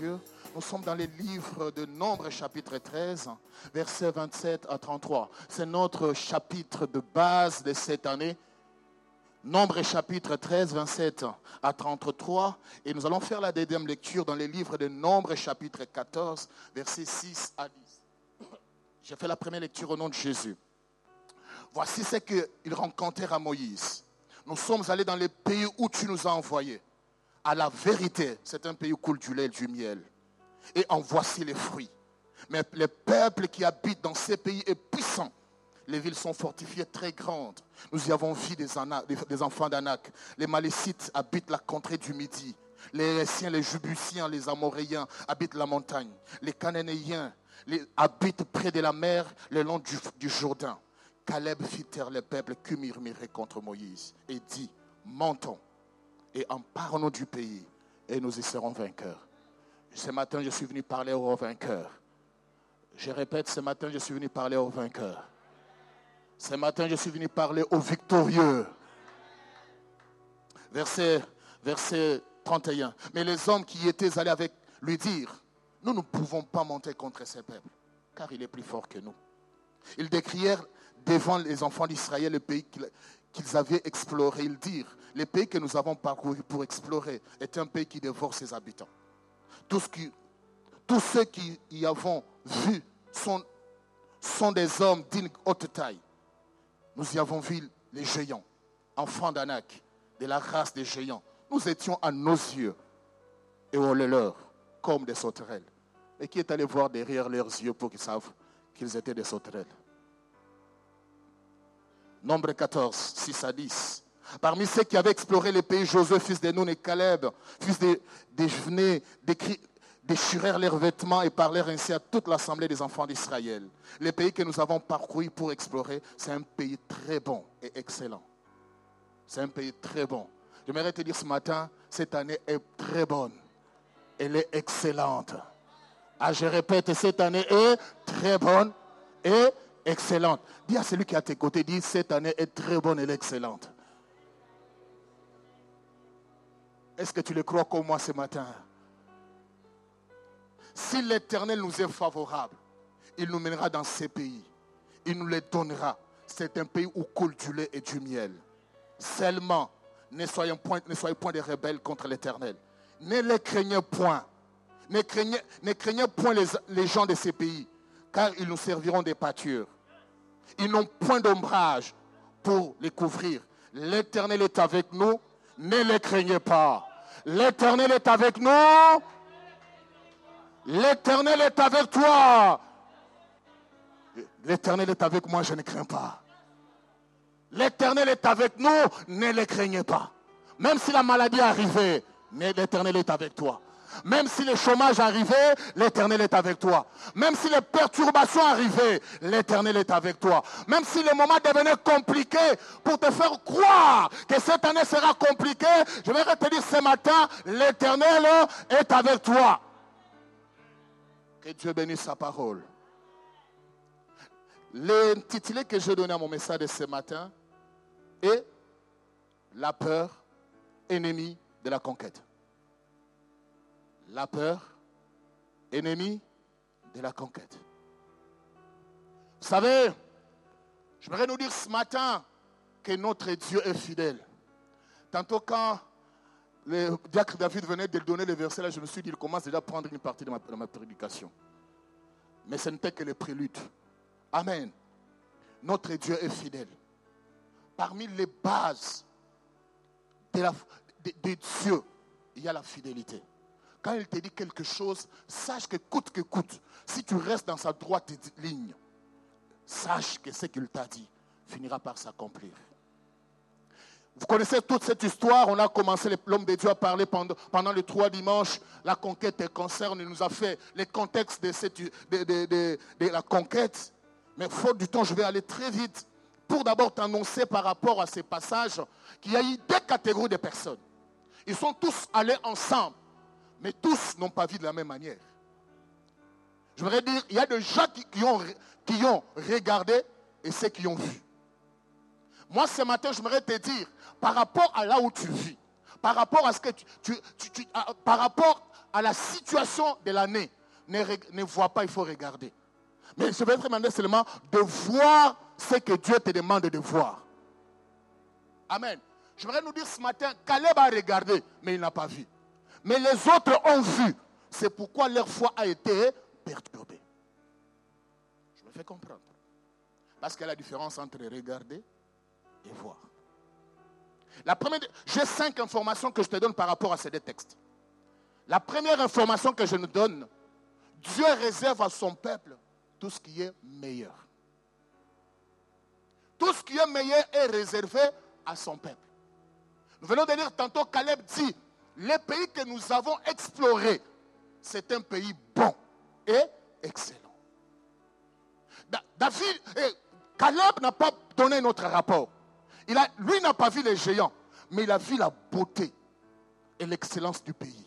Nous sommes dans les livres de Nombre, chapitre 13, versets 27 à 33. C'est notre chapitre de base de cette année. Nombre, chapitre 13, 27 à 33. Et nous allons faire la deuxième lecture dans les livres de Nombre, chapitre 14, versets 6 à 10. J'ai fait la première lecture au nom de Jésus. Voici ce qu'ils rencontrèrent à Moïse. Nous sommes allés dans les pays où tu nous as envoyés. À la vérité, c'est un pays où coule du lait et du miel et en voici les fruits. Mais le peuple qui habite dans ces pays est puissant. Les villes sont fortifiées très grandes. Nous y avons vu des, enfants d'Anak. Les Malécites habitent la contrée du Midi. Les Réciens, les Jubusiens, les Amoréens habitent la montagne. Les Cananéens habitent près de la mer, le long du, Jourdain. Caleb fit taire le peuple qui murmurait contre Moïse et dit, montons et emparons-nous du pays et nous y serons vainqueurs. Ce matin, je suis venu parler aux vainqueurs. Je répète, ce matin, je suis venu parler aux vainqueurs. Ce matin, je suis venu parler aux victorieux. Verset, verset 31. Mais les hommes qui étaient allés avec lui dire, nous ne pouvons pas monter contre ces peuples, car il est plus fort que nous. Ils décrièrent devant les enfants d'Israël le pays qu'ils avaient exploré. Ils dirent, le pays que nous avons parcouru pour explorer est un pays qui dévore ses habitants tous, ceux qui y avons vu sont, sont des hommes d'une haute taille. Nous y avons vu les géants, enfants d'Anak, de la race des géants. Nous étions à nos yeux et on les leur comme des sauterelles. Et qui est allé voir derrière leurs yeux pour qu'ils savent qu'ils étaient des sauterelles? Nombre 14, 6 à 10. Parmi ceux qui avaient exploré les pays, Josué, fils de Nun et Caleb, fils de, de déchirèrent leurs vêtements et parlèrent ainsi à toute l'assemblée des enfants d'Israël. Les pays que nous avons parcourus pour explorer, c'est un pays très bon et excellent. C'est un pays très bon. J'aimerais te dire ce matin, cette année est très bonne. Elle est excellente. Ah, je répète, cette année est très bonne et excellente. Dis à celui qui est à tes côtés, dis, cette année est très bonne et excellente. Est-ce que tu le crois comme moi ce matin? Si l'Éternel nous est favorable, il nous mènera dans ces pays. Il nous les donnera. C'est un pays où coule du lait et du miel. Seulement, ne soyez point, des rebelles contre l'Éternel. Ne les craignez point. Ne craignez, ne craignez point les, les gens de ces pays, car ils nous serviront des pâtures. Ils n'ont point d'ombrage pour les couvrir. L'Éternel est avec nous. Ne les craignez pas. L'Éternel est avec nous. L'Éternel est avec toi. L'Éternel est avec moi, je ne crains pas. L'Éternel est avec nous, ne les craignez pas. Même si la maladie arrivait, l'Éternel est avec toi. Même si le chômage arrivait, l'Éternel est avec toi. Même si les perturbations arrivaient, l'Éternel est avec toi. Même si le moment devenait compliqué pour te faire croire que cette année sera compliquée, je vais te dire ce matin, l'Éternel est avec toi. Que Dieu bénisse sa parole. L'intitulé que je donné à mon message de ce matin est La peur, ennemi de la conquête la peur, ennemi de la conquête. Vous savez, je voudrais nous dire ce matin que notre Dieu est fidèle. Tantôt quand le diacre David venait de donner le verset, là, je me suis dit, il commence déjà à prendre une partie de ma, prédication. Mais ce n'était que le prélude. Amen. Notre Dieu est fidèle. Parmi les bases de Dieu, il y a la fidélité. Quand il te dit quelque chose, sache que coûte que coûte, si tu restes dans sa droite ligne, sache que ce qu'il t'a dit finira par s'accomplir. Vous connaissez toute cette histoire? On a commencé, l'homme de Dieu à parler pendant, pendant les trois dimanches. La conquête des concerne. Il nous a fait les contextes de, cette, de, la conquête. Mais faute du temps, je vais aller très vite pour d'abord t'annoncer par rapport à ces passages qu'il y a eu deux catégories de personnes. Ils sont tous allés ensemble, mais tous n'ont pas vu de la même manière. Je voudrais dire, il y a des gens qui, ont, regardé et ceux qui ont vu. Moi, ce matin, je voudrais te dire, par rapport à là où tu vis, par rapport à ce que tu, par rapport à la situation de l'année, ne, ne vois pas, il faut regarder. Mais je vais te demander seulement de voir ce que Dieu te demande de voir. Amen. Je voudrais nous dire ce matin, Caleb a regardé, mais il n'a pas vu. Mais les autres ont vu. C'est pourquoi leur foi a été perturbée. Je me fais comprendre. Parce qu'il y a la différence entre regarder et voir. La première, j'ai cinq informations que je te donne par rapport à ces deux textes. La première information que je nous donne, Dieu réserve à son peuple tout ce qui est meilleur. Tout ce qui est meilleur est réservé à son peuple. Nous venons de dire tantôt, Caleb dit, les pays que nous avons explorés, c'est un pays bon et excellent. David, eh, Caleb n'a pas donné notre rapport. Il a, lui n'a pas vu les géants, mais il a vu la beauté et l'excellence du pays.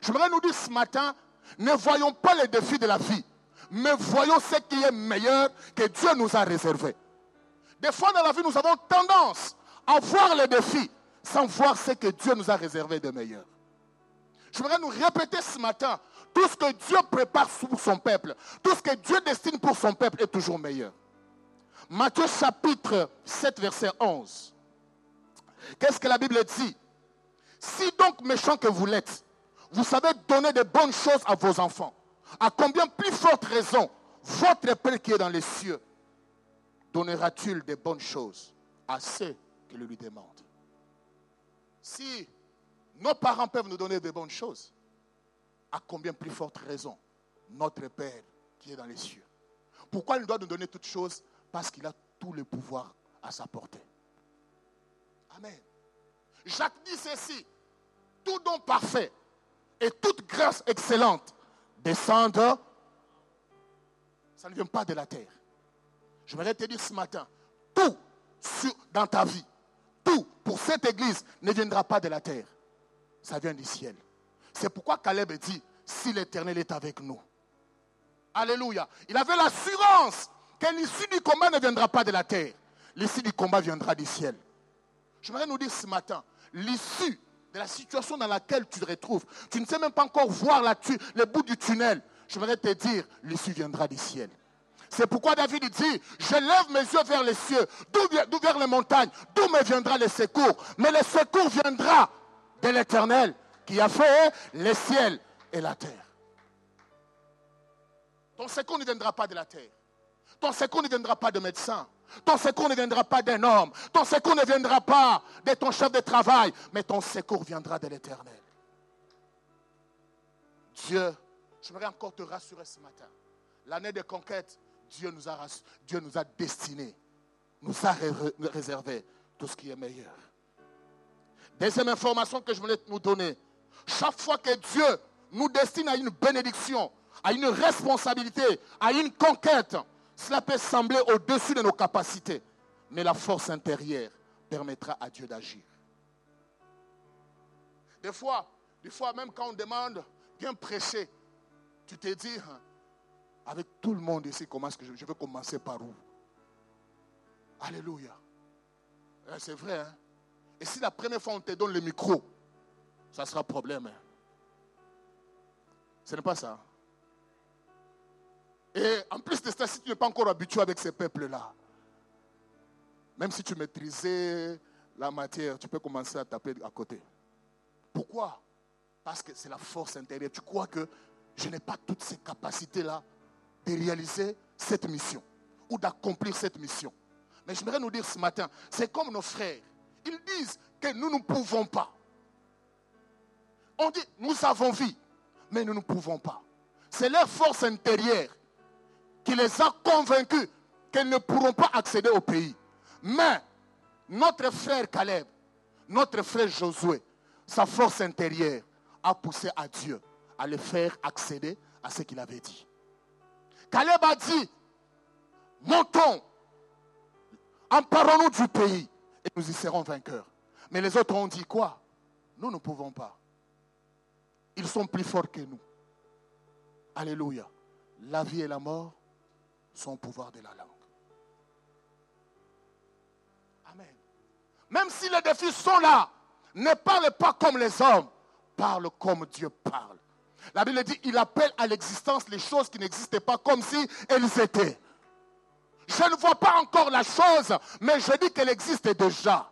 Je voudrais nous dire ce matin, ne voyons pas les défis de la vie, mais voyons ce qui est meilleur que Dieu nous a réservé. Des fois dans la vie, nous avons tendance à voir les défis sans voir ce que Dieu nous a réservé de meilleur. Je voudrais nous répéter ce matin, tout ce que Dieu prépare pour son peuple, tout ce que Dieu destine pour son peuple est toujours meilleur. Matthieu chapitre 7, verset 11. Qu'est-ce que la Bible dit? Si donc méchant que vous l'êtes, vous savez donner de bonnes choses à vos enfants, à combien plus forte raison votre Père qui est dans les cieux donnera-t-il de bonnes choses à ceux qui le lui demandent? Si nos parents peuvent nous donner de bonnes choses, à combien plus forte raison notre Père qui est dans les cieux? Pourquoi il doit nous donner toutes choses? Parce qu'il a tout le pouvoir à sa portée. Amen. Jacques dit ceci, tout don parfait et toute grâce excellente descendent, ça ne vient pas de la terre. Je voudrais te dire ce matin, tout dans ta vie, pour cette église ne viendra pas de la terre. Ça vient du ciel. C'est pourquoi Caleb dit, si l'Éternel est avec nous. Alléluia. Il avait l'assurance que l'issue du combat ne viendra pas de la terre. L'issue du combat viendra du ciel. Je voudrais nous dire ce matin, l'issue de la situation dans laquelle tu te retrouves, tu ne sais même pas encore voir le bout du tunnel. Je voudrais te dire, l'issue viendra du ciel. C'est pourquoi David dit, je lève mes yeux vers les cieux, d'où vers les montagnes, d'où me viendra le secours. Mais le secours viendra de l'Éternel qui a fait les ciels et la terre. Ton secours ne viendra pas de la terre. Ton secours ne viendra pas de médecin. Ton secours ne viendra pas d'un homme. Ton secours ne viendra pas de ton chef de travail. Mais ton secours viendra de l'éternel. Dieu, je voudrais encore te rassurer ce matin. L'année de conquête, Dieu nous a, nous a destiné, nous a réservé tout ce qui est meilleur. Deuxième information que je voulais nous donner. Chaque fois que Dieu nous destine à une bénédiction, à une responsabilité, à une conquête, cela peut sembler au-dessus de nos capacités, mais la force intérieure permettra à Dieu d'agir. Des fois, des fois même quand on demande, viens prêcher, tu te dis, hein, avec tout le monde ici, comment est-ce que je, je vais commencer par où? Alléluia. Eh, c'est vrai. Hein? Et si la première fois on te donne le micro, ça sera problème. Hein? Ce n'est pas ça. Et en plus de ça, si tu n'es pas encore habitué avec ces peuples-là, même si tu maîtrisais la matière, tu peux commencer à taper à côté. Pourquoi? Parce que c'est la force intérieure. Tu crois que je n'ai pas toutes ces capacités-là de réaliser cette mission ou d'accomplir cette mission. Mais je voudrais nous dire ce matin, c'est comme nos frères. Ils disent que nous ne pouvons pas. On dit, nous avons vu, mais nous ne pouvons pas. C'est leur force intérieure qui les a convaincus qu'elles ne pourront pas accéder au pays. Mais notre frère Caleb, notre frère Josué, sa force intérieure a poussé à Dieu à les faire accéder à ce qu'il avait dit. Caleb a dit, montons, emparons-nous du pays et nous y serons vainqueurs. Mais les autres ont dit quoi? Nous ne pouvons pas. Ils sont plus forts que nous. Alléluia. La vie et la mort sont au pouvoir de la langue. Amen. Même si les défis sont là, ne parle pas comme les hommes, parle comme Dieu parle. La Bible dit, il appelle à l'existence les choses qui n'existaient pas comme si elles étaient. Je ne vois pas encore la chose, mais je dis qu'elle existe déjà.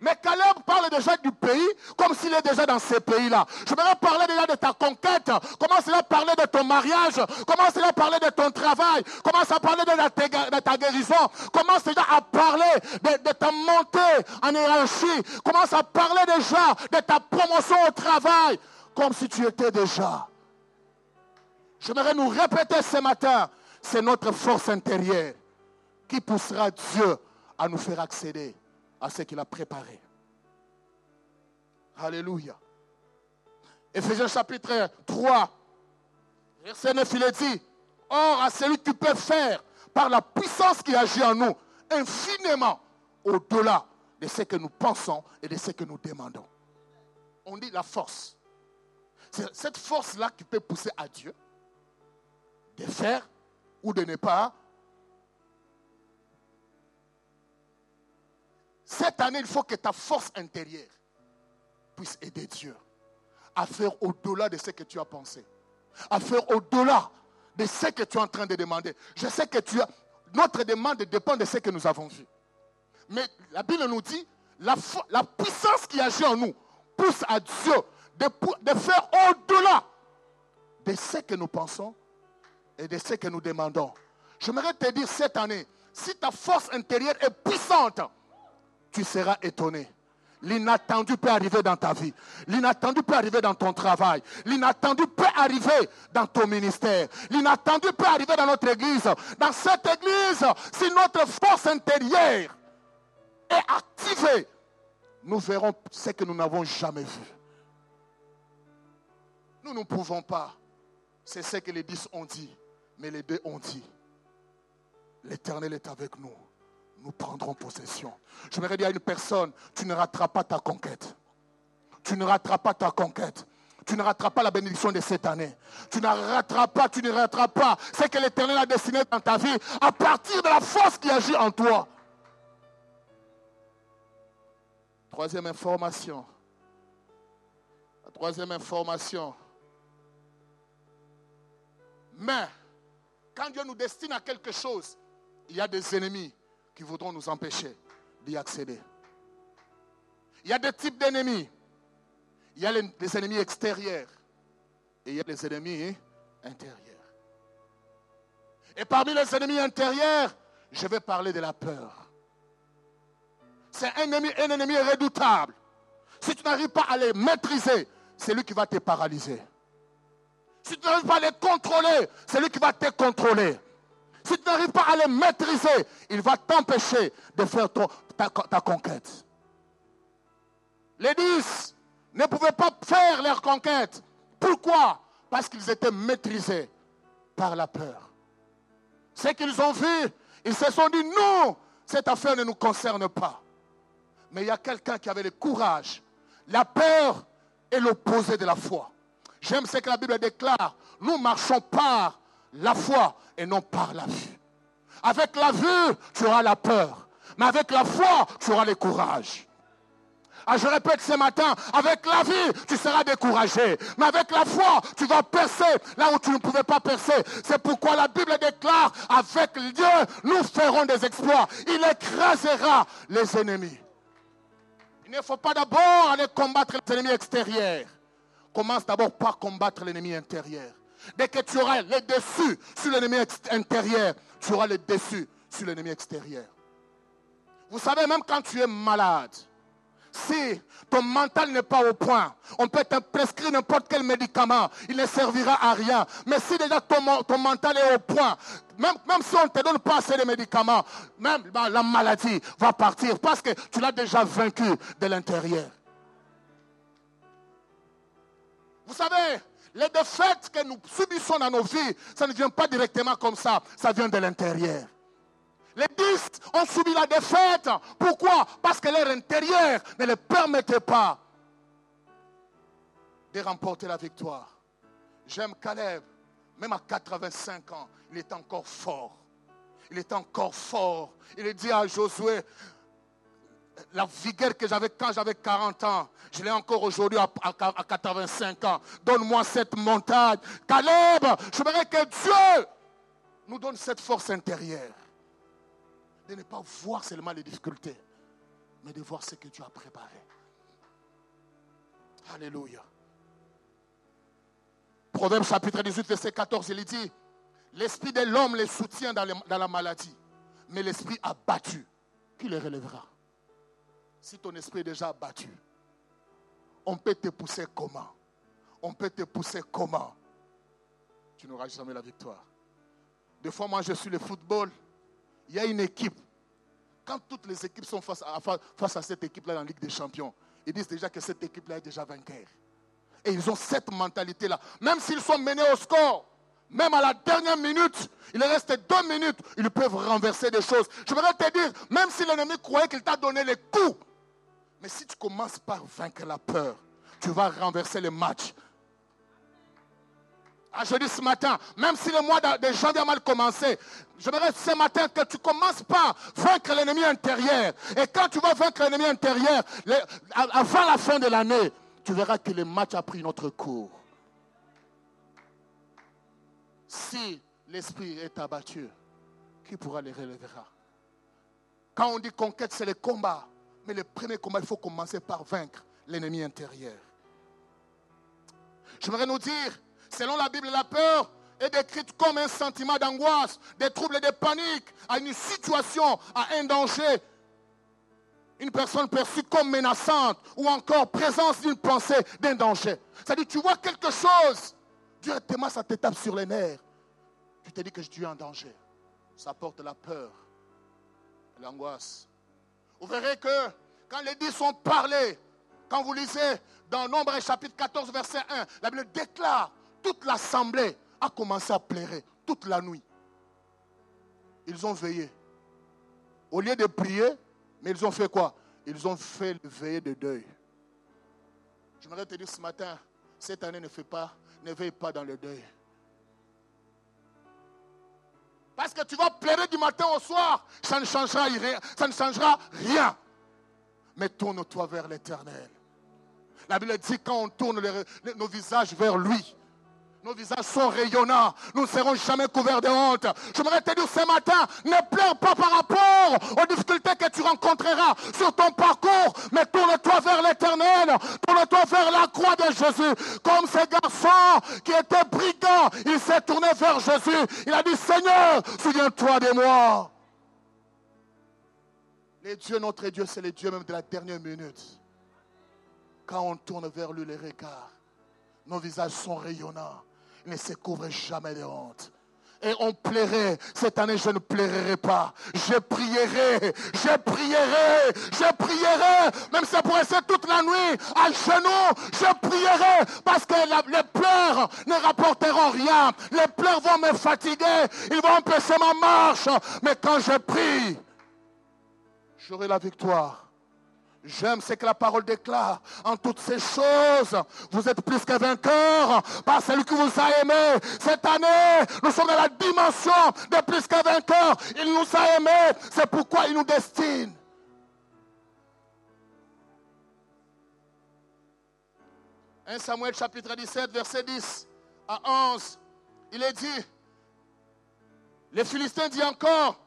Mais Caleb parle déjà du pays comme s'il est déjà dans ces pays-là. Je voudrais parler déjà de ta conquête. Commence à parler de ton mariage? Commence à parler de ton travail? Commence à parler de ta, guérison? Commence déjà à parler de, ta montée en hiérarchie? Commence à parler déjà de ta promotion au travail? Comme si tu étais déjà. Je voudrais nous répéter ce matin. C'est notre force intérieure qui poussera Dieu à nous faire accéder à ce qu'il a préparé. Alléluia. Éphésiens chapitre 3, verset 9, il est dit, Or à celui qui peut faire par la puissance qui agit en nous, infiniment au-delà de ce que nous pensons et de ce que nous demandons. On dit la force. Cette force-là qui peut pousser à Dieu de faire ou de ne pas Cette année, il faut que ta force intérieure puisse aider Dieu à faire au-delà de ce que tu as pensé, à faire au-delà de ce que tu es en train de demander. Je sais que tu as, notre demande dépend de ce que nous avons vu. Mais la Bible nous dit, la, la puissance qui agit en nous pousse à Dieu de, faire au-delà de ce que nous pensons et de ce que nous demandons. J'aimerais te dire cette année, si ta force intérieure est puissante, tu seras étonné. L'inattendu peut arriver dans ta vie. L'inattendu peut arriver dans ton travail. L'inattendu peut arriver dans ton ministère. L'inattendu peut arriver dans notre église. Dans cette église, si notre force intérieure est activée, nous verrons ce que nous n'avons jamais vu. Nous ne pouvons pas. C'est ce que les dix ont dit. Mais les deux ont dit. L'Éternel est avec nous nous prendrons possession. Je voudrais dire à une personne, tu ne rateras pas ta conquête. Tu ne rateras pas ta conquête. Tu ne rateras pas la bénédiction de cette année. Tu ne rateras pas, tu ne rateras pas ce que l'Éternel a dessiné dans ta vie à partir de la force qui agit en toi. Troisième information. La troisième information. Mais, quand Dieu nous destine à quelque chose, il y a des ennemis qui voudront nous empêcher d'y accéder. Il y a deux types d'ennemis. Il y a les, ennemis extérieurs et il y a les ennemis intérieurs. Et parmi les ennemis intérieurs, je vais parler de la peur. C'est un ennemi, un ennemi redoutable. Si tu n'arrives pas à les maîtriser, c'est lui qui va te paralyser. Si tu n'arrives pas à les contrôler, c'est lui qui va te contrôler. Si tu n'arrives pas à les maîtriser, il va t'empêcher de faire ta, conquête. Les dix ne pouvaient pas faire leur conquête. Pourquoi? Parce qu'ils étaient maîtrisés par la peur. Ce qu'ils ont vu, ils se sont dit, non, cette affaire ne nous concerne pas. Mais il y a quelqu'un qui avait le courage. La peur est l'opposé de la foi. J'aime ce que la Bible déclare. Nous marchons par la foi et non par la vue. Avec la vue, tu auras la peur. Mais avec la foi, tu auras le courage. Ah, je répète ce matin, avec la vie, tu seras découragé. Mais avec la foi, tu vas percer là où tu ne pouvais pas percer. C'est pourquoi la Bible déclare, avec Dieu, nous ferons des exploits. Il écrasera les ennemis. Il ne faut pas d'abord aller combattre les ennemis extérieurs. Commence d'abord par combattre l'ennemi intérieur. Dès que tu auras le dessus sur l'ennemi intérieur, tu auras le dessus sur l'ennemi extérieur. Vous savez, même quand tu es malade, si ton mental n'est pas au point, on peut te prescrire n'importe quel médicament, il ne servira à rien. Mais si déjà ton, mental est au point, même, même, si on ne te donne pas assez de médicaments, même bah, la maladie va partir parce que tu l'as déjà vaincu de l'intérieur. Vous savez, les défaites que nous subissons dans nos vies, ça ne vient pas directement comme ça, ça vient de l'intérieur. Les dix ont subi la défaite. Pourquoi? Parce que leur intérieur ne les permettait pas de remporter la victoire. J'aime Caleb. Même à 85 ans, il est encore fort. Il est encore fort. Il dit à Josué, la vigueur que j'avais quand j'avais 40 ans, je l'ai encore aujourd'hui à, 85 ans. Donne-moi cette montagne. Caleb, je voudrais que Dieu nous donne cette force intérieure de ne pas voir seulement les difficultés, mais de voir ce que Dieu a préparé. Alléluia. Proverbe chapitre 18, verset 14, il dit, l'esprit de l'homme les soutient dans, dans la maladie, mais l'esprit abattu, qui les relèvera? Si ton esprit est déjà abattu, on peut te pousser comment? On peut te pousser comment? Tu n'auras jamais la victoire. Des fois, moi, je suis le football il y a une équipe. Quand toutes les équipes sont face à, face à cette équipe-là dans la Ligue des Champions, ils disent déjà que cette équipe-là est déjà vainqueur. Et ils ont cette mentalité-là. Même s'ils sont menés au score, même à la dernière minute, il reste deux minutes, ils peuvent renverser des choses. Je voudrais te dire, même si l'ennemi croyait qu'il t'a donné les coups, mais si tu commences par vaincre la peur, tu vas renverser le match. Ah, je dis ce matin, même si le mois de janvier a mal commencé, j'aimerais ce matin que tu commences par vaincre l'ennemi intérieur. Et quand tu vas vaincre l'ennemi intérieur, avant la fin de l'année, tu verras que le match a pris notre cours. Si l'esprit est abattu, qui pourra les relever? Quand on dit conquête, c'est le combat. Mais le premier combat, il faut commencer par vaincre l'ennemi intérieur. J'aimerais nous dire, Selon la Bible, la peur est décrite comme un sentiment d'angoisse, des troubles et de panique à une situation, à un danger. Une personne perçue comme menaçante ou encore présence d'une pensée d'un danger. C'est-à-dire, tu vois quelque chose, directement ça te tape sur les nerfs. Tu te dis que je suis en danger. Ça porte la peur, l'angoisse. Vous verrez que quand les dix sont parlés, quand vous lisez dans Nombre chapitre 14, verset 1, la Bible déclare toute l'assemblée a commencé à pleurer toute la nuit. Ils ont veillé. Au lieu de prier, mais ils ont fait quoi? Ils ont fait veiller de deuil. J'aimerais te dire ce matin, cette année ne fait pas, ne veille pas dans le deuil. Parce que tu vas pleurer du matin au soir, ça ne changera rien. Ça ne changera rien. Mais tourne-toi vers l'éternel. La Bible dit quand on tourne nos visages vers lui, nos visages sont rayonnants. Nous ne serons jamais couverts de honte. Je voudrais te dire ce matin, ne pleure pas par rapport aux difficultés que tu rencontreras sur ton parcours, mais tourne-toi vers l'éternel. Tourne-toi vers la croix de Jésus. Comme ce garçon qui était brigand, il s'est tourné vers Jésus. Il a dit, Seigneur, souviens-toi de moi. Les dieux, notre Dieu, c'est le Dieu même de la dernière minute. Quand on tourne vers lui les regards, nos visages sont rayonnants ne se couvre jamais de honte. Et on plairait. Cette année, je ne plairai pas. Je prierai. Je prierai. Je prierai. Même si ça pourrait être toute la nuit, à genoux, je prierai. Parce que les pleurs ne rapporteront rien. Les pleurs vont me fatiguer. Ils vont empêcher ma marche. Mais quand je prie, j'aurai la victoire. J'aime ce que la parole déclare. En toutes ces choses, vous êtes plus que vainqueurs par celui qui vous a aimé. Cette année, nous sommes dans la dimension de plus que vainqueurs. Il nous a aimés. C'est pourquoi il nous destine. « 1 Samuel chapitre 17, verset 10 à 11, il est dit, les Philistins disent encore,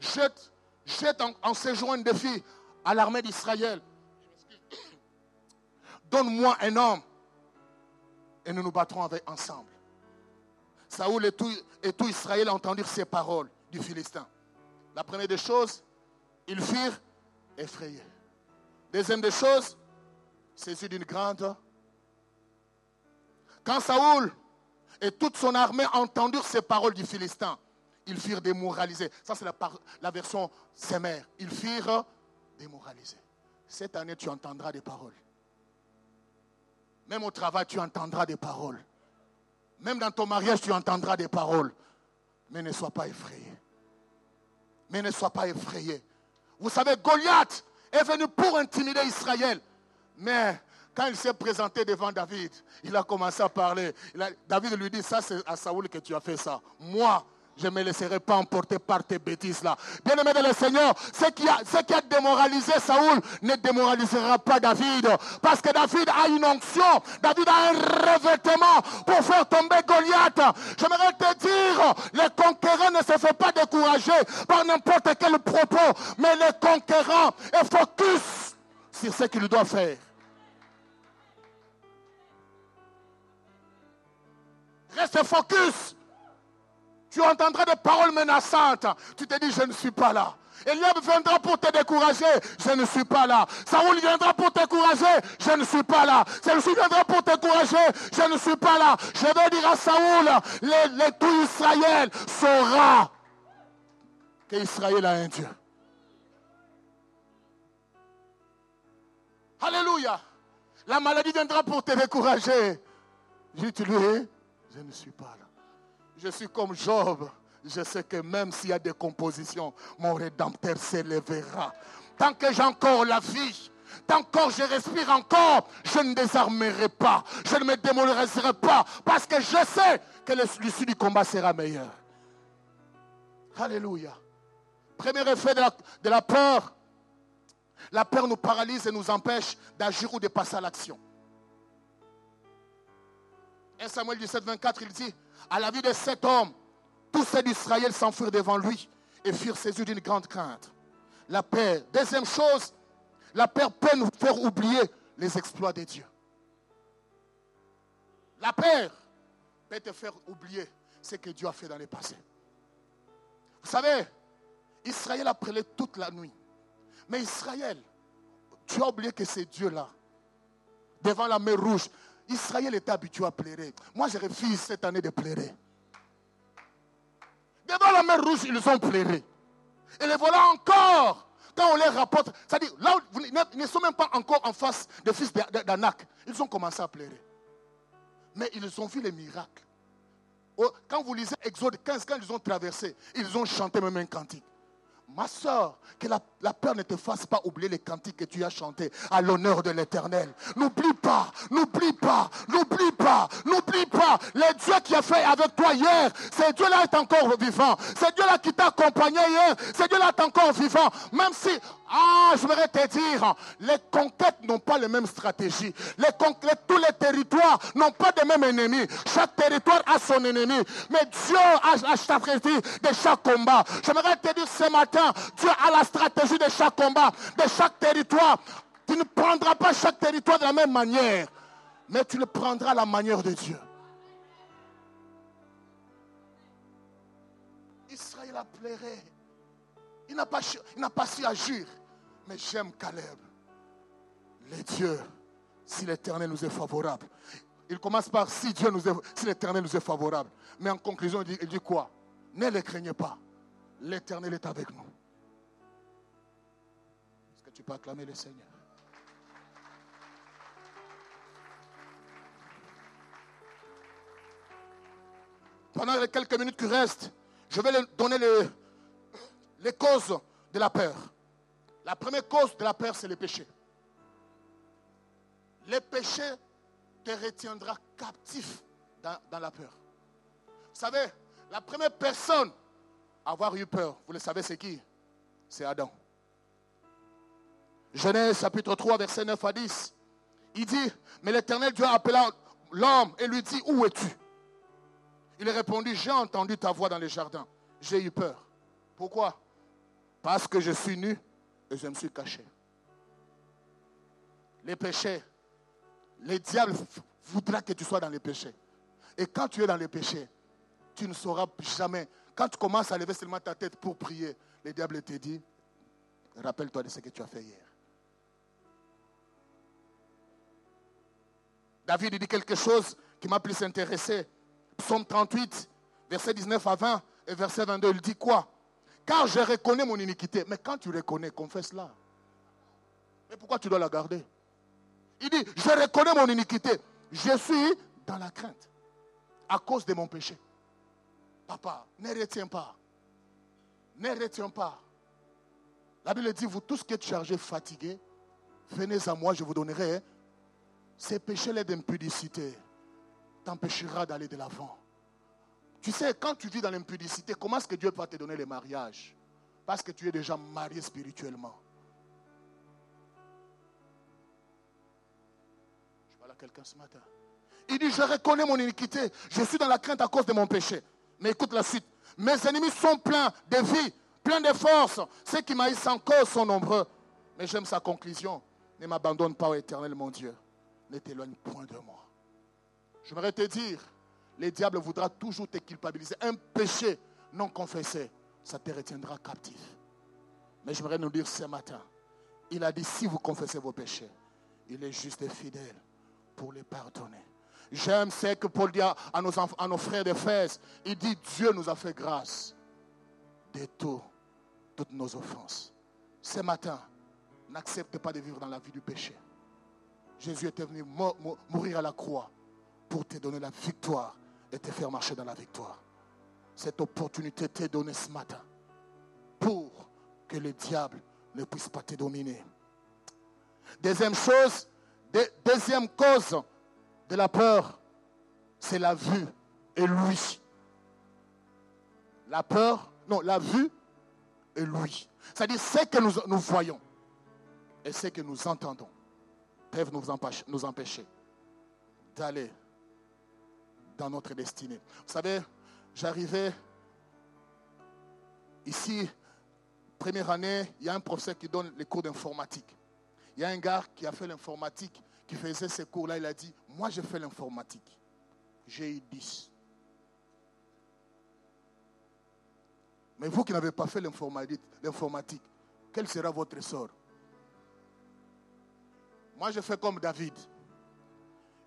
jette, jette en, en séjour un défi à l'armée d'Israël. Donne-moi un homme et nous nous battrons avec ensemble. Saoul et tout, et Israël entendirent ces paroles du Philistin. La première des choses, ils firent effrayés. Deuxième des choses, c'est d'une grande. Quand Saoul et toute son armée entendirent ces paroles du Philistin, ils firent démoraliser. Ça, c'est la, la, version sémère. Ils firent démoraliser. Cette année, tu entendras des paroles. Même au travail, tu entendras des paroles. Même dans ton mariage, tu entendras des paroles. Mais ne sois pas effrayé. Mais ne sois pas effrayé. Vous savez, Goliath est venu pour intimider Israël. Mais quand il s'est présenté devant David, il a commencé à parler. David lui dit, ça c'est à Saoul que tu as fait ça. Moi, je ne me laisserai pas emporter par tes bêtises là. Bien-aimé de le Seigneur, ce qui, a, ce qui a démoralisé Saoul ne démoralisera pas David. Parce que David a une onction, David a un revêtement pour faire tomber Goliath. J'aimerais te dire, le conquérant ne se fait pas décourager par n'importe quel propos, mais le conquérant est focus sur ce qu'il doit faire. Reste focus tu entendras des paroles menaçantes. Tu te dis, je ne suis pas là. Eliab viendra pour te décourager, je ne suis pas là. Saoul viendra pour te décourager, je ne suis pas là. Celui-ci viendra pour te décourager, je ne suis pas là. Je vais dire à Saoul, les, tout Israël saura qu'Israël a un Dieu. Alléluia. La maladie viendra pour te décourager. Je dis, lui, je ne suis pas là. Je suis comme Job. Je sais que même s'il y a des compositions, mon rédempteur s'élèvera. Tant que j'ai encore la vie, tant que je respire encore, je ne désarmerai pas. Je ne me démolirai pas. Parce que je sais que l'issue du combat sera meilleure. Alléluia. Premier effet de la, de la peur. La peur nous paralyse et nous empêche d'agir ou de passer à l'action. 1 Samuel 17, 24, il dit, à la vie de cet homme, tous ceux d'Israël s'enfuirent devant lui et furent saisis d'une grande crainte. La paix. Deuxième chose, la paix peut nous faire oublier les exploits de Dieu. La paix peut te faire oublier ce que Dieu a fait dans le passé. Vous savez, Israël a prêlé toute la nuit. Mais Israël, tu as oublié que c'est Dieu-là, devant la mer rouge, Israël était habitué à pleurer. Moi, je refuse cette année de pleurer. Devant la mer rouge, ils ont pleuré. Et les voilà encore. Quand on les rapporte, c'est-à-dire, là, ils ne sont même pas encore en face des fils d'Anak. Ils ont commencé à pleurer. Mais ils ont vu les miracles. Oh, quand vous lisez Exode 15, quand ils ont traversé, ils ont chanté même un cantique. Ma soeur, que la, peur ne te fasse pas oublier les cantiques que tu as chantés à l'honneur de l'éternel. N'oublie pas, n'oublie pas, n'oublie pas, n'oublie pas. Le Dieu qui a fait avec toi hier, c'est Dieu-là est encore vivant. C'est Dieu-là qui t'a accompagné hier, c'est Dieu-là est encore vivant. Même si, ah, je voudrais te dire, les conquêtes n'ont pas les mêmes stratégies. Les conquêtes, tous les territoires n'ont pas de mêmes ennemis. Chaque territoire a son ennemi. Mais Dieu a stratégie de chaque combat. J'aimerais te dire ce matin, Dieu a la stratégie de chaque combat, de chaque territoire. Tu ne prendras pas chaque territoire de la même manière, mais tu le prendras à la manière de Dieu. Israël a pleuré. Il n'a pas, pas su agir. Mais j'aime Caleb. Les dieux, si l'éternel nous est favorable. Il commence par si Dieu nous est, si l'éternel nous est favorable. Mais en conclusion, il dit, il dit quoi? Ne les craignez pas. L'éternel est avec nous. Est-ce que tu peux acclamer le Seigneur? Pendant les quelques minutes qui restent, je vais donner les, causes de la peur. La première cause de la peur, c'est le péché. Le péché te retiendra captif dans la peur. Vous savez, la première personne avoir eu peur, vous le savez, c'est qui? C'est Adam. Genèse chapitre 3, verset 9 à 10. Il dit, mais l'Éternel Dieu appela l'homme et lui dit, où es-tu? Il répondit, j'ai entendu ta voix dans le jardin. J'ai eu peur. Pourquoi? Parce que je suis nu et je me suis caché. Les péchés, les diables voudra que tu sois dans les péchés. Et quand tu es dans les péchés, tu ne sauras jamais quand tu commences à lever seulement ta tête pour prier, le diable te dit, rappelle-toi de ce que tu as fait hier. David dit quelque chose qui m'a plus intéressé. Psaume 38, verset 19 à 20 et verset 22, il dit quoi? Car je reconnais mon iniquité. Mais quand tu reconnais, confesse-la. Mais pourquoi tu dois la garder? Il dit, je reconnais mon iniquité. Je suis dans la crainte à cause de mon péché. Papa, ne retiens pas. Ne retiens pas. La Bible dit, vous tous qui êtes chargés, fatigués, venez à moi, je vous donnerai. Ces péchés d'impudicité t'empêchera d'aller de l'avant. Tu sais, quand tu vis dans l'impudicité, comment est-ce que Dieu va te donner le mariage Parce que tu es déjà marié spirituellement. Je parle quelqu'un ce matin. Il dit, je reconnais mon iniquité. Je suis dans la crainte à cause de mon péché. Mais écoute la suite. Mes ennemis sont pleins de vie, pleins de force. Ceux qui maïssent encore sont nombreux. Mais j'aime sa conclusion. Ne m'abandonne pas, éternel, mon Dieu. Ne t'éloigne point de moi. J'aimerais te dire, le diable voudra toujours te culpabiliser. Un péché non confessé, ça te retiendra captif. Mais j'aimerais nous dire ce matin, il a dit, si vous confessez vos péchés, il est juste et fidèle pour les pardonner. J'aime ce que Paul dit à nos, à nos frères d'Éphèse. Il dit, Dieu nous a fait grâce de tout, toutes nos offenses. Ce matin, n'accepte pas de vivre dans la vie du péché. Jésus était venu mourir à la croix pour te donner la victoire et te faire marcher dans la victoire. Cette opportunité t'est donnée ce matin pour que le diable ne puisse pas te dominer. Deuxième chose, deuxième cause de la peur, c'est la vue et lui. La peur, non, la vue et lui. C'est-à-dire ce que nous, nous voyons et ce que nous entendons peuvent nous empêcher, nous empêcher d'aller dans notre destinée. Vous savez, j'arrivais ici, première année, il y a un professeur qui donne les cours d'informatique. Il y a un gars qui a fait l'informatique, qui faisait ces cours-là, il a dit, moi j'ai fait l'informatique. J'ai eu 10. Mais vous qui n'avez pas fait l'informatique, quel sera votre sort? Moi j'ai fait comme David.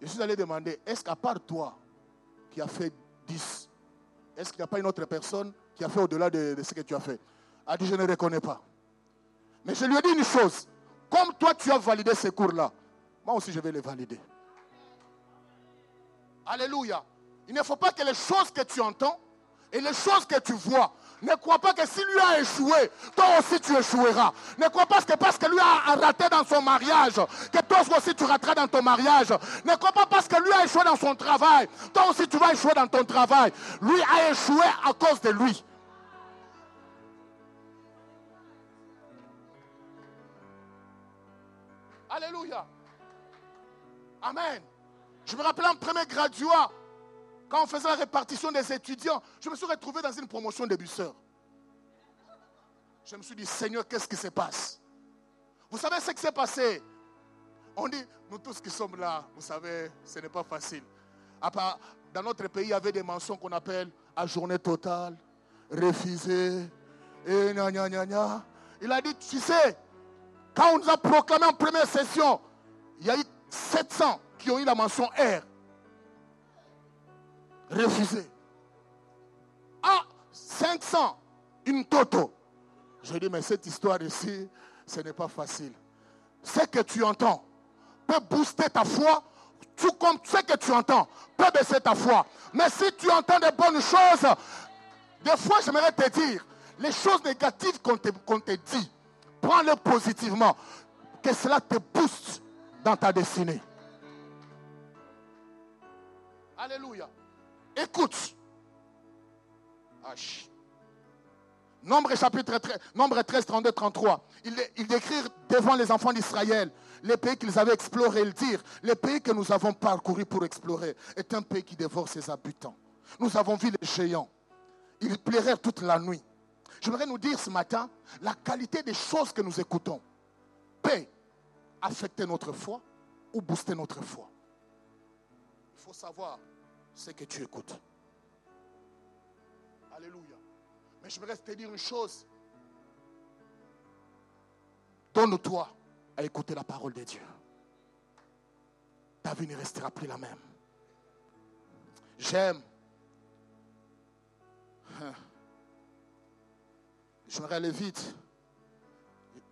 Je suis allé demander, est-ce qu'à part toi, qui a fait 10. Est-ce qu'il n'y a pas une autre personne qui a fait au-delà de, ce que tu as fait? A dit, je ne reconnais pas. Mais je lui ai dit une chose. Comme toi, tu as validé ces cours-là, moi aussi, je vais les valider. Alléluia. Il ne faut pas que les choses que tu entends et les choses que tu vois ne crois pas que si lui a échoué, toi aussi tu échoueras. Ne crois pas que parce que lui a raté dans son mariage, que toi aussi tu rateras dans ton mariage. Ne crois pas parce que lui a échoué dans son travail, toi aussi tu vas échouer dans ton travail. Lui a échoué à cause de lui. Alléluia. Amen. Je me rappelle en premier graduat, quand on faisait la répartition des étudiants, je me suis retrouvé dans une promotion de busseurs. Je me suis dit, Seigneur, qu'est-ce qui se passe? Vous savez ce qui s'est passé? On dit, nous tous qui sommes là, vous savez, ce n'est pas facile. dans notre pays, il y avait des mentions qu'on appelle à journée totale, refusé, et gna gna gna gna. Il a dit, tu sais, quand on nous a proclamé en première session, 700 qui ont eu la mention R refusé. Ah, 500, une toto. Je dis, mais cette histoire ici, ce n'est pas facile. Ce que tu entends peut booster ta foi, tout comme ce que tu entends peut baisser ta foi. Mais si tu entends de bonnes choses, des fois, j'aimerais te dire, les choses négatives qu'on te, te dit, prends-les positivement, que cela te booste dans ta destinée. Alléluia. Écoute. Nombre chapitre 13, nombre 13, 32, 33. Il, il décrit devant les enfants d'Israël les pays qu'ils avaient explorés. Il dit, les pays que nous avons parcouru pour explorer est un pays qui dévore ses habitants. Nous avons vu les géants. Ils plairaient toute la nuit. J'aimerais nous dire ce matin, la qualité des choses que nous écoutons affecter notre foi ou booster notre foi. Il faut savoir ce que tu écoutes. Alléluia. Mais je voudrais te dire une chose. Donne-toi à écouter la parole de Dieu. ta vie ne restera plus la même. J'aime. Je vais aller vite.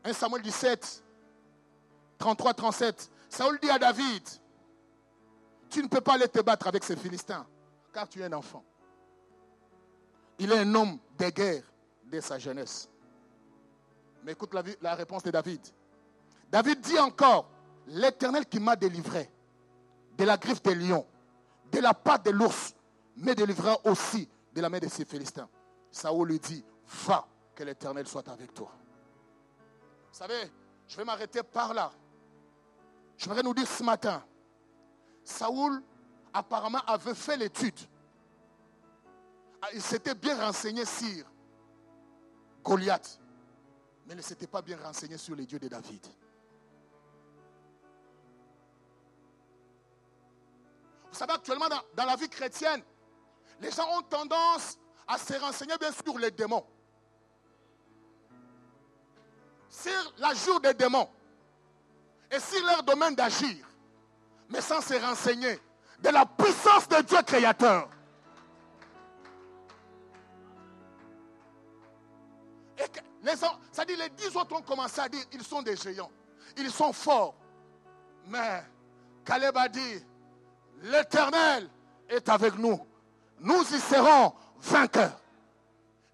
1 Samuel 17, 33, 37. Saoul dit à David, tu ne peux pas aller te battre avec ces Philistins, car tu es un enfant. Il est un homme de guerre dès sa jeunesse. Mais écoute la, réponse de David. David dit encore, l'Éternel qui m'a délivré de la griffe des lions, de la patte de l'ours, me délivrera aussi de la main de ces Philistins. Saoul lui dit, va, que l'Éternel soit avec toi. Vous savez, je vais m'arrêter par là. Je voudrais nous dire ce matin, Saoul apparemment avait fait l'étude. Ah, il s'était bien renseigné sur Goliath, mais il ne s'était pas bien renseigné sur les dieux de David. Vous savez, actuellement, dans, la vie chrétienne, les gens ont tendance à se renseigner bien sur les démons. Sur la jour des démons. Et sur leur domaine d'agir. Mais sans se renseigner de la puissance de Dieu créateur. Et les, ça dit, les dix autres ont commencé à dire, ils sont des géants. Ils sont forts. Mais Caleb a dit, l'Éternel est avec nous. Nous y serons vainqueurs.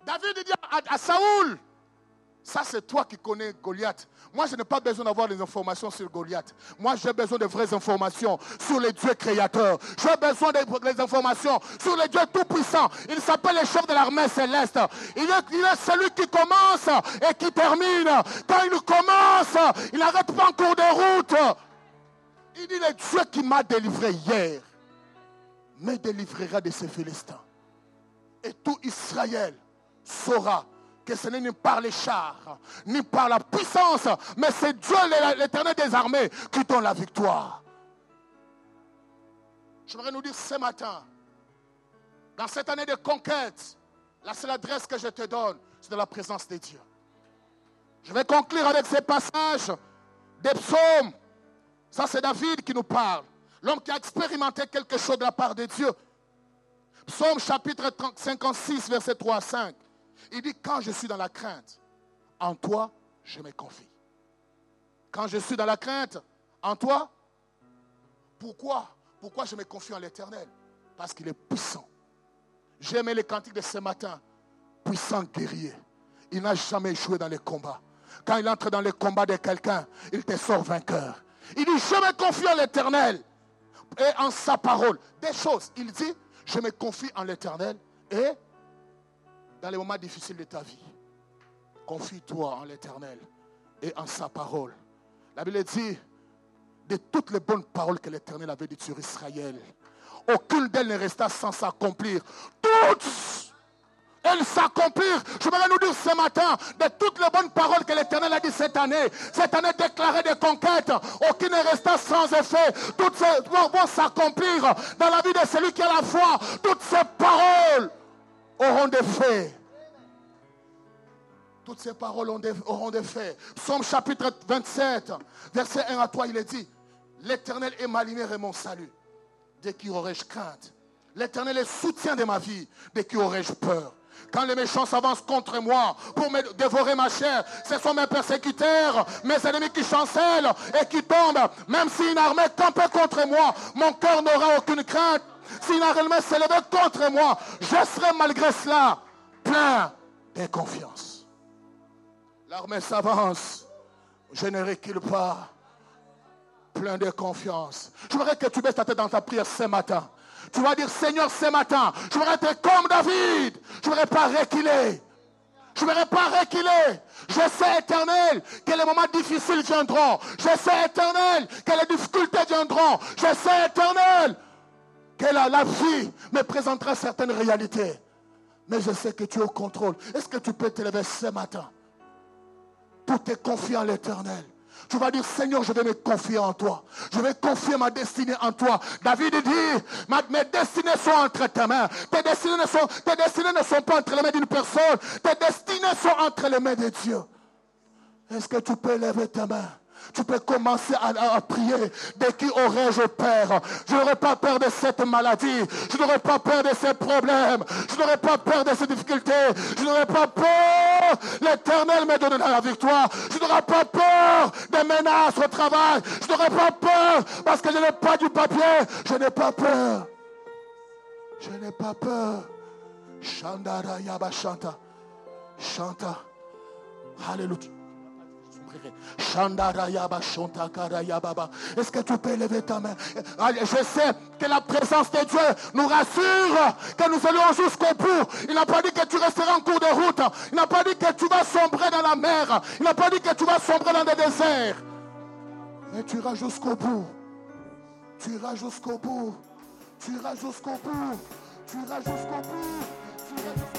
David dit à, Saoul, ça c'est toi qui connais Goliath. Moi je n'ai pas besoin d'avoir des informations sur Goliath. Moi j'ai besoin de vraies informations sur les dieux créateurs. J'ai besoin des informations sur les dieux tout-puissants. Il s'appelle le chef de l'armée céleste. Il est, il est celui qui commence et qui termine. Quand il commence, il n'arrête pas en cours de route. Il dit, le Dieu qui m'a délivré hier me délivrera de ces Philistins. Et tout Israël saura que ce n'est ni par les chars, ni par la puissance, mais c'est Dieu, l'éternel des armées, qui donne la victoire. Je voudrais nous dire ce matin, dans cette année de conquête, la seule adresse que je te donne, c'est de la présence de Dieu. Je vais conclure avec ces passages des psaumes ça, c'est David qui nous parle. L'homme qui a expérimenté quelque chose de la part de Dieu. Psaume chapitre 56, verset 3 à 5. Il dit, quand je suis dans la crainte, en toi, je me confie. Quand je suis dans la crainte, en toi, pourquoi Pourquoi je me confie en l'éternel? Parce qu'il est puissant. J'ai aimé les cantiques de ce matin. Puissant guerrier. Il n'a jamais échoué dans les combats. Quand il entre dans les combats de quelqu'un, il te sort vainqueur. Il dit, je me confie en l'éternel et en sa parole. Des choses. Il dit, je me confie en l'éternel et dans les moments difficiles de ta vie, confie-toi en l'éternel et en sa parole. La Bible dit, de toutes les bonnes paroles que l'éternel avait dites sur Israël, aucune d'elles ne resta sans s'accomplir. Toutes elles s'accomplirent. Je voudrais nous dire ce matin de toutes les bonnes paroles que l'Éternel a dit cette année. Cette année déclarée de conquête, aucune ne resta sans effet. Toutes ces vont s'accomplir dans la vie de celui qui a la foi. Toutes ces paroles auront des faits. Toutes ces paroles auront des faits. Psaume chapitre 27, verset 1 à 3, il est dit, l'Éternel est ma lumière et mon salut. De qui aurais-je crainte? L'Éternel est soutien de ma vie. De qui aurais-je peur? Quand les méchants s'avancent contre moi pour me dévorer ma chair, ce sont mes persécuteurs, mes ennemis qui chancellent et qui tombent. Même si une armée campait contre moi, mon cœur n'aura aucune crainte. Armée s'élevait contre moi, je serai malgré cela plein de confiance. L'armée s'avance, je ne recule pas, plein de confiance. Je voudrais que tu mettes ta tête dans ta prière ce matin. Tu vas dire, Seigneur, ce matin, je voudrais être comme David. Je ne voudrais pas reculer. Je ne voudrais pas reculer. Je sais, éternel, que les moments difficiles viendront. Je sais, éternel, que les difficultés viendront. Je sais, éternel, que la, la vie me présentera certaines réalités. Mais je sais que tu es au contrôle. Est-ce que tu peux te lever ce matin pour te confier en l'éternel? Tu vas dire, Seigneur, je vais me confier en toi. Je vais confier ma destinée en toi. David dit, mes destinées sont entre tes mains. Tes destinées, ne sont, tes destinées ne sont pas entre les mains d'une personne. Tes destinées sont entre les mains de Dieu. Est-ce que tu peux lever ta main Tu peux commencer à, prier. De qui aurais-je peur? Je n'aurais pas peur de cette maladie. Je n'aurais pas peur de ces problèmes. Je n'aurais pas peur de ces difficultés. Je n'aurais pas peur. L'éternel me donnera la victoire. Je n'aurais pas peur des menaces au travail. Je n'aurais pas peur parce que je n'ai pas du papier. Je n'ai pas peur. Je n'ai pas peur. Chandara Yaba Chanta. Chanta. Est-ce que tu peux lever ta main? Je sais que la présence de Dieu nous rassure que nous allons jusqu'au bout. Il n'a pas dit que tu resteras en cours de route. Il n'a pas dit que tu vas sombrer dans la mer. Il n'a pas dit que tu vas sombrer dans le désert. Mais tu jusqu'au bout. Tu iras jusqu'au bout. Tu iras jusqu'au bout. Tu iras jusqu'au bout. Tu iras jusqu'au bout.